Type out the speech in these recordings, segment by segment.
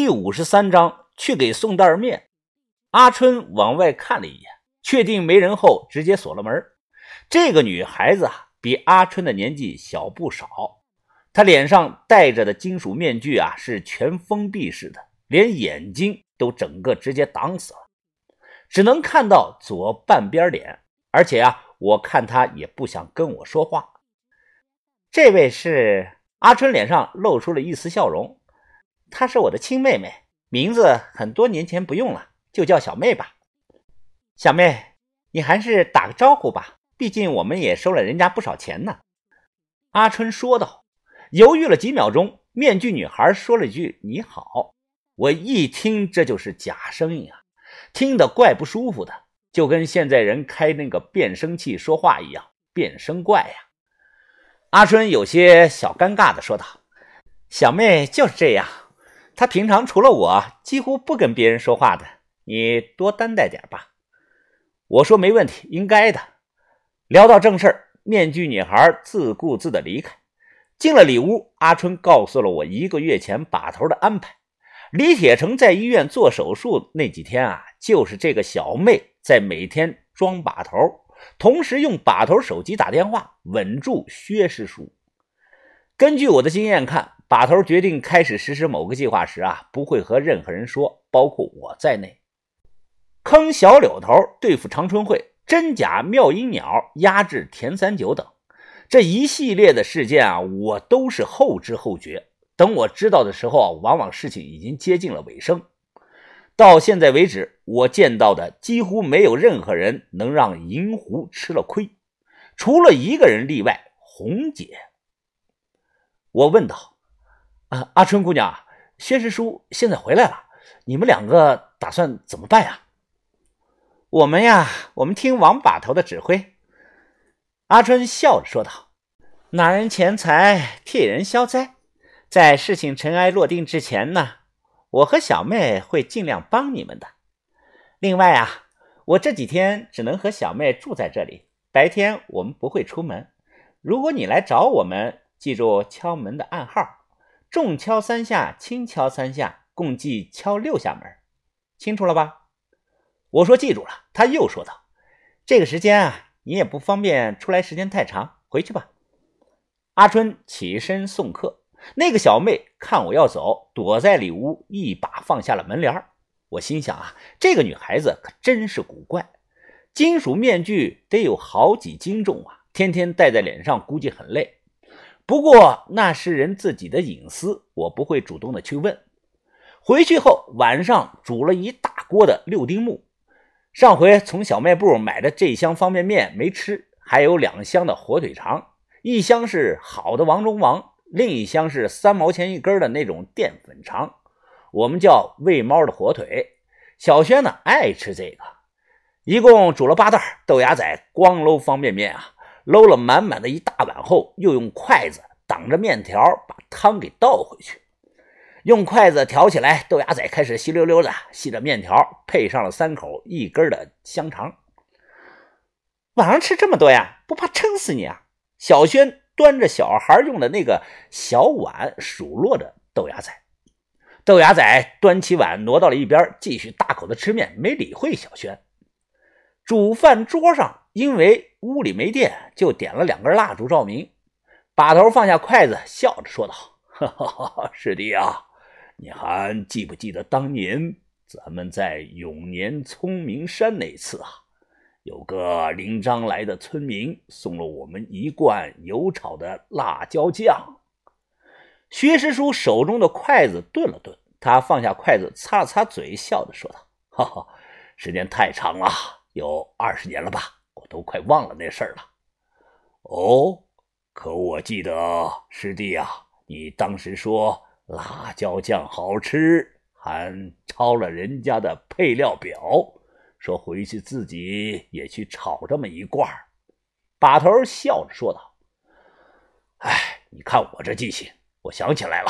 第五十三章，去给送袋面。阿春往外看了一眼，确定没人后，直接锁了门。这个女孩子啊，比阿春的年纪小不少。她脸上戴着的金属面具啊，是全封闭式的，连眼睛都整个直接挡死了，只能看到左半边脸。而且啊，我看她也不想跟我说话。这位是阿春，脸上露出了一丝笑容。她是我的亲妹妹，名字很多年前不用了，就叫小妹吧。小妹，你还是打个招呼吧，毕竟我们也收了人家不少钱呢。”阿春说道。犹豫了几秒钟，面具女孩说了一句“你好”。我一听，这就是假声音啊，听得怪不舒服的，就跟现在人开那个变声器说话一样，变声怪呀。阿春有些小尴尬的说道：“小妹就是这样。”他平常除了我，几乎不跟别人说话的。你多担待点吧。我说没问题，应该的。聊到正事面具女孩自顾自的离开，进了里屋。阿春告诉了我一个月前把头的安排。李铁成在医院做手术那几天啊，就是这个小妹在每天装把头，同时用把头手机打电话稳住薛师叔。根据我的经验看。把头决定开始实施某个计划时啊，不会和任何人说，包括我在内。坑小柳头，对付长春会，真假妙音鸟，压制田三九等，这一系列的事件啊，我都是后知后觉。等我知道的时候啊，往往事情已经接近了尾声。到现在为止，我见到的几乎没有任何人能让银狐吃了亏，除了一个人例外，红姐。我问道。啊，阿春姑娘，薛师叔现在回来了，你们两个打算怎么办呀？我们呀，我们听王把头的指挥。阿春笑着说道：“拿人钱财，替人消灾，在事情尘埃落定之前呢，我和小妹会尽量帮你们的。另外啊，我这几天只能和小妹住在这里，白天我们不会出门。如果你来找我们，记住敲门的暗号。”重敲三下，轻敲三下，共计敲六下门，清楚了吧？我说记住了。他又说道：“这个时间啊，你也不方便出来，时间太长，回去吧。”阿春起身送客，那个小妹看我要走，躲在里屋，一把放下了门帘我心想啊，这个女孩子可真是古怪，金属面具得有好几斤重啊，天天戴在脸上，估计很累。不过那是人自己的隐私，我不会主动的去问。回去后晚上煮了一大锅的六丁目，上回从小卖部买的这箱方便面没吃，还有两箱的火腿肠，一箱是好的王中王，另一箱是三毛钱一根的那种淀粉肠，我们叫喂猫的火腿。小轩呢爱吃这个，一共煮了八袋豆芽仔，光搂方便面啊。搂了满满的一大碗后，又用筷子挡着面条，把汤给倒回去，用筷子挑起来，豆芽仔开始稀溜溜的吸着面条，配上了三口一根的香肠。晚上吃这么多呀，不怕撑死你啊？小轩端着小孩用的那个小碗数落着豆芽仔，豆芽仔端起碗挪到了一边，继续大口的吃面，没理会小轩。煮饭桌上，因为屋里没电，就点了两根蜡烛照明。把头放下筷子，笑着说道：“哈哈，师弟啊，你还记不记得当年咱们在永年聪明山那次啊？有个临漳来的村民送了我们一罐油炒的辣椒酱。”薛师叔手中的筷子顿了顿，他放下筷子，擦了擦嘴，笑着说道：“哈哈，时间太长了。”有二十年了吧，都快忘了那事儿了。哦，可我记得师弟啊，你当时说辣椒酱好吃，还抄了人家的配料表，说回去自己也去炒这么一罐。把头笑着说道：“哎，你看我这记性，我想起来了。”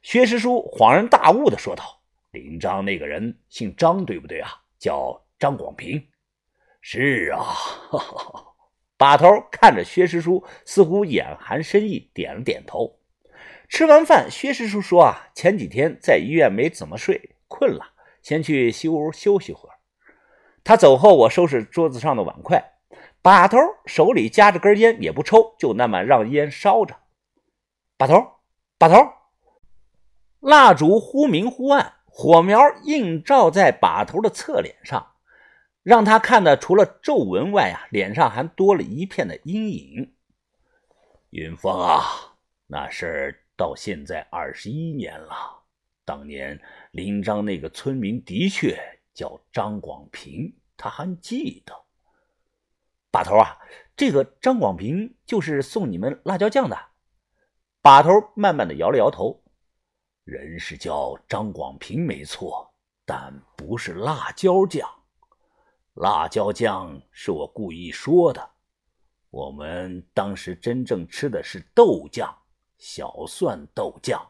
薛师叔恍然大悟的说道：“林章那个人姓张，对不对啊？叫。”张广平，是啊，把头看着薛师叔，似乎眼含深意，点了点头。吃完饭，薛师叔说啊，前几天在医院没怎么睡，困了，先去西屋休息会儿。他走后，我收拾桌子上的碗筷，把头手里夹着根烟，也不抽，就那么让烟烧着。把头，把头，蜡烛忽明忽暗，火苗映照在把头的侧脸上，让他看的除了皱纹外啊，脸上还多了一片的阴影。云峰啊，那事到现在二十一年了，当年临漳那个村民的确。叫张广平，他还记得。把头啊，这个张广平就是送你们辣椒酱的。把头慢慢的摇了摇头，人是叫张广平没错，但不是辣椒酱。辣椒酱是我故意说的。我们当时真正吃的是豆酱，小蒜豆酱，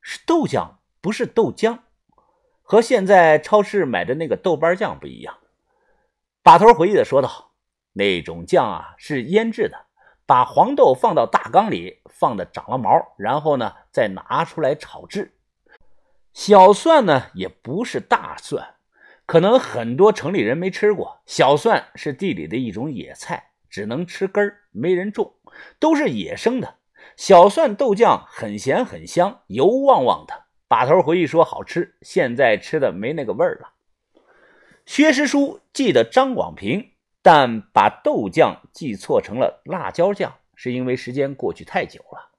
是豆酱，不是豆浆。和现在超市买的那个豆瓣酱不一样，把头回忆的说道：“那种酱啊是腌制的，把黄豆放到大缸里，放的长了毛，然后呢再拿出来炒制。小蒜呢也不是大蒜，可能很多城里人没吃过。小蒜是地里的一种野菜，只能吃根儿，没人种，都是野生的。小蒜豆酱很咸很香，油汪汪的。”把头回忆说：“好吃，现在吃的没那个味儿了。”薛师叔记得张广平，但把豆酱记错成了辣椒酱，是因为时间过去太久了。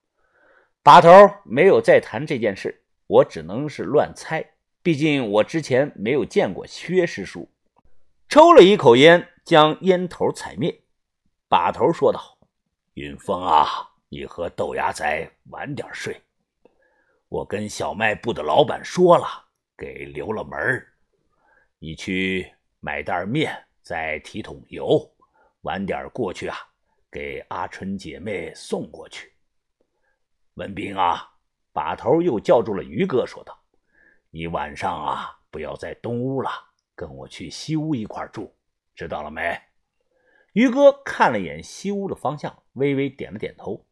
把头没有再谈这件事，我只能是乱猜，毕竟我之前没有见过薛师叔。抽了一口烟，将烟头踩灭。把头说道：“云峰啊，你和豆芽仔晚点睡。”我跟小卖部的老板说了，给留了门你去买袋面，再提桶油，晚点过去啊，给阿春姐妹送过去。文斌啊，把头又叫住了于哥，说道：“你晚上啊，不要在东屋了，跟我去西屋一块住，知道了没？”于哥看了眼西屋的方向，微微点了点头。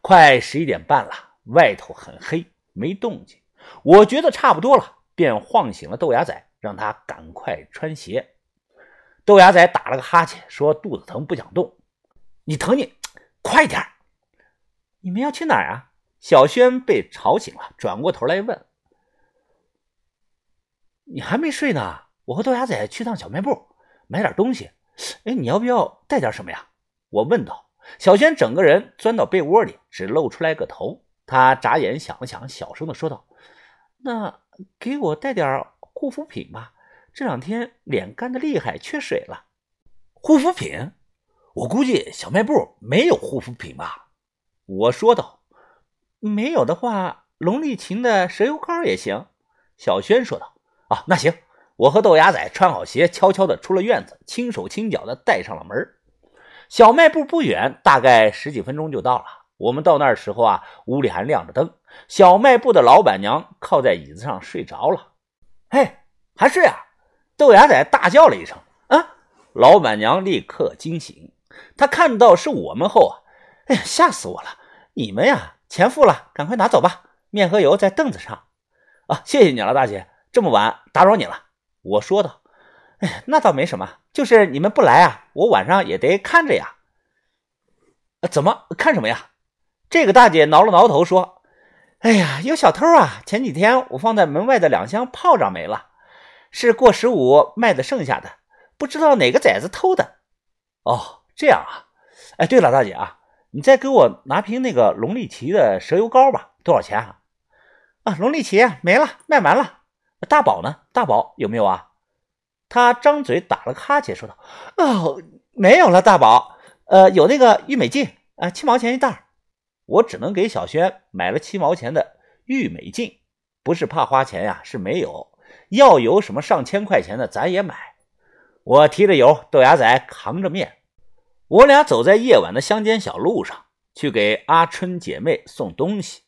快十一点半了，外头很黑。没动静，我觉得差不多了，便晃醒了豆芽仔，让他赶快穿鞋。豆芽仔打了个哈欠，说：“肚子疼，不想动。”你疼你，快点你们要去哪儿啊？小轩被吵醒了，转过头来问：“你还没睡呢？我和豆芽仔去趟小卖部，买点东西。哎，你要不要带点什么呀？”我问道。小轩整个人钻到被窝里，只露出来个头。他眨眼想了想，小声的说道：“那给我带点护肤品吧，这两天脸干的厉害，缺水了。”护肤品？我估计小卖部没有护肤品吧？我说道：“没有的话，龙力琴的蛇油膏也行。”小轩说道：“啊，那行。”我和豆芽仔穿好鞋，悄悄的出了院子，轻手轻脚的带上了门。小卖部不远，大概十几分钟就到了。我们到那儿时候啊，屋里还亮着灯。小卖部的老板娘靠在椅子上睡着了。嘿，还睡啊？豆芽仔大叫了一声。啊！老板娘立刻惊醒。她看到是我们后啊，哎呀，吓死我了！你们呀，钱付了，赶快拿走吧。面和油在凳子上。啊，谢谢你了，大姐。这么晚打扰你了。我说道。哎，那倒没什么，就是你们不来啊，我晚上也得看着呀。怎么看什么呀？这个大姐挠了挠头说：“哎呀，有小偷啊！前几天我放在门外的两箱炮仗没了，是过十五卖的剩下的，不知道哪个崽子偷的。”哦，这样啊！哎，对了，大姐啊，你再给我拿瓶那个龙力奇的蛇油膏吧，多少钱啊？啊，龙力奇没了，卖完了。大宝呢？大宝有没有啊？他张嘴打了个哈欠，说道：“哦，没有了，大宝。呃，有那个郁美净啊，七毛钱一袋。”我只能给小轩买了七毛钱的玉美净，不是怕花钱呀，是没有。要有什么上千块钱的，咱也买。我提着油，豆芽仔扛着面，我俩走在夜晚的乡间小路上，去给阿春姐妹送东西。